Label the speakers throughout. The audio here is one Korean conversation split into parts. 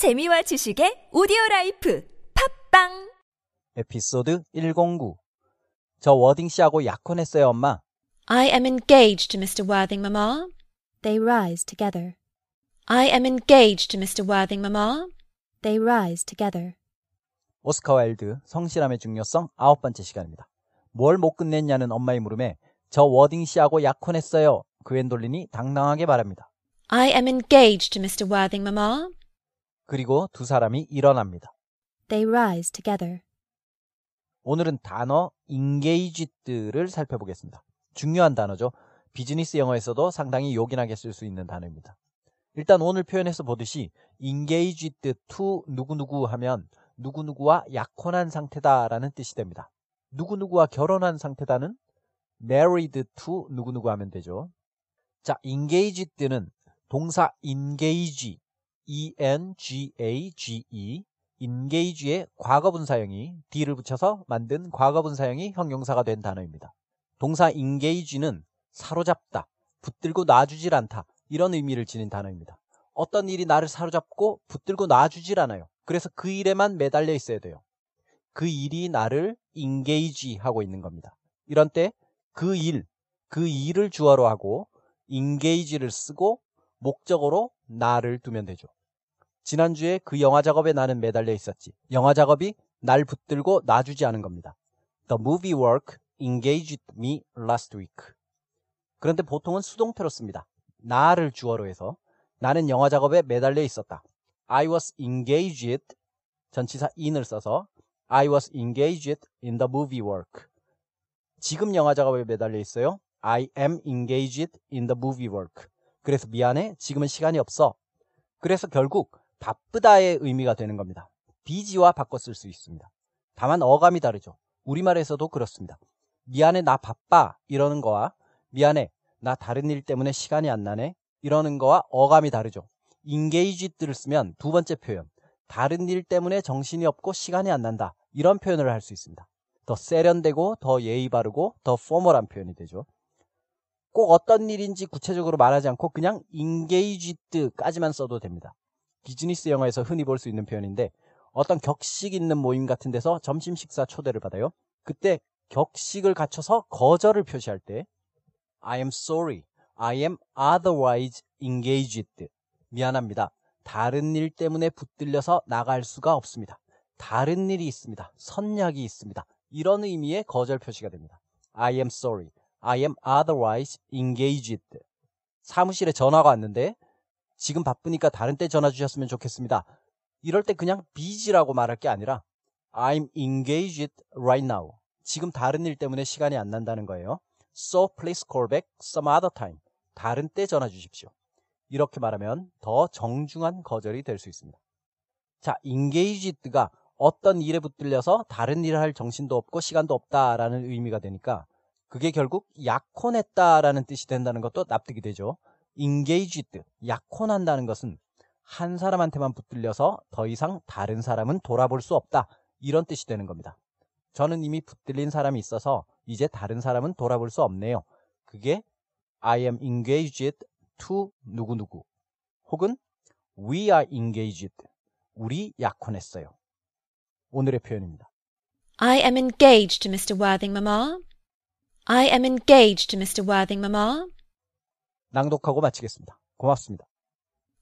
Speaker 1: 재미와 지식의 오디오 life 팟빵
Speaker 2: 에피소드 109. 저 워딩 씨하고 약혼했어요, 엄마.
Speaker 3: I am engaged to Mr. Worthing, Mamma.
Speaker 4: They rise together.
Speaker 3: I am engaged to Mr. Worthing, Mamma.
Speaker 4: They rise together.
Speaker 2: 오스카 와일드 성실함의 중요성 아홉 번째 시간입니다. 뭘 못 끝냈냐는 엄마의 물음에 저 워딩 씨하고 약혼했어요. 그웬돌린이 당당하게 말합니다.
Speaker 3: I am engaged to Mr. Worthing, Mamma.
Speaker 2: 그리고 두 사람이 일어납니다.
Speaker 4: They rise together.
Speaker 2: 오늘은 단어 engage드를 살펴보겠습니다. 중요한 단어죠. 비즈니스 영어에서도 상당히 요긴하게 쓸 수 있는 단어입니다. 일단 오늘 표현에서 보듯이 engaged to 누구누구 하면 누구누구와 약혼한 상태다라는 뜻이 됩니다. 누구누구와 결혼한 상태다는 married to 누구누구 하면 되죠. 자, engaged는 동사 engage, e-n-g-a-g-e, engage의 과거분사형이 d를 붙여서 만든 과거분사형이 형용사가 된 단어입니다. 동사 engage는 사로잡다, 붙들고 놔주질 않다 이런 의미를 지닌 단어입니다. 어떤 일이 나를 사로잡고 붙들고 놔주질 않아요. 그래서 그 일에만 매달려 있어야 돼요. 그 일이 나를 engage 하고 있는 겁니다. 이런 때 그 일, 그 일을 주어로 하고 engage를 쓰고 목적으로 나를 두면 되죠. 지난주에 그 영화 작업에 나는 매달려 있었지. 영화 작업이 날 붙들고 놔주지 않은 겁니다. The movie work engaged me last week. 그런데 보통은 수동태로 씁니다. 나를 주어로 해서 나는 영화 작업에 매달려 있었다. I was engaged 전치사 in을 써서 I was engaged in the movie work. 지금 영화 작업에 매달려 있어요. I am engaged in the movie work. 그래서 미안해. 지금은 시간이 없어. 그래서 결국 바쁘다의 의미가 되는 겁니다. 비지와 쓸수 있습니다. 다만 어감이 다르죠. 우리말에서도 그렇습니다. 미안해 나 바빠 이러는 거와 미안해 나 다른 일 때문에 시간이 안 나네 이러는 거와 어감이 다르죠. engaged를 쓰면 두 번째 표현 다른 일 때문에 정신이 없고 시간이 안 난다 이런 표현을 할 수 있습니다. 더 세련되고 더 예의 바르고 더 포멀한 표현이 되죠. 꼭 어떤 일인지 구체적으로 말하지 않고 그냥 engaged까지만 써도 됩니다. 비즈니스 영어에서 흔히 볼 수 있는 표현인데 어떤 격식 있는 모임 같은 데서 점심 식사 초대를 받아요. 그때 격식을 갖춰서 거절을 표시할 때 I am sorry. I am otherwise engaged. 미안합니다. 다른 일 때문에 붙들려서 나갈 수가 없습니다. 다른 일이 있습니다. 선약이 있습니다. 이런 의미의 거절 표시가 됩니다. I am sorry. I am otherwise engaged. 사무실에 전화가 왔는데 지금 바쁘니까 다른 때 전화 주셨으면 좋겠습니다. 이럴 때 그냥 busy라고 말할 게 아니라 I'm engaged right now. 지금 다른 일 때문에 시간이 안 난다는 거예요. So please call back some other time. 다른 때 전화 주십시오. 이렇게 말하면 더 정중한 거절이 될 수 있습니다. 자, engaged가 어떤 일에 붙들려서 다른 일을 할 정신도 없고 시간도 없다라는 의미가 되니까 그게 결국 약혼했다라는 뜻이 된다는 것도 납득이 되죠. engaged, 약혼한다는 것은 한 사람한테만 붙들려서 더 이상 다른 사람은 돌아볼 수 없다. 이런 뜻이 되는 겁니다. 저는 이미 붙들린 사람이 있어서 이제 다른 사람은 돌아볼 수 없네요. 그게 I am engaged to 누구누구 혹은 we are engaged. 우리 약혼했어요. 오늘의 표현입니다.
Speaker 3: I am engaged to Mr. Worthing, Mamma. I am engaged to Mr. Worthing, Mamma.
Speaker 2: 낭독하고 마치겠습니다. 고맙습니다.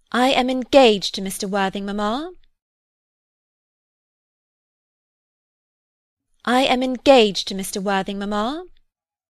Speaker 3: I am engaged to Mr. Worthing, Mamma. I am engaged to Mr. Worthing, Mamma.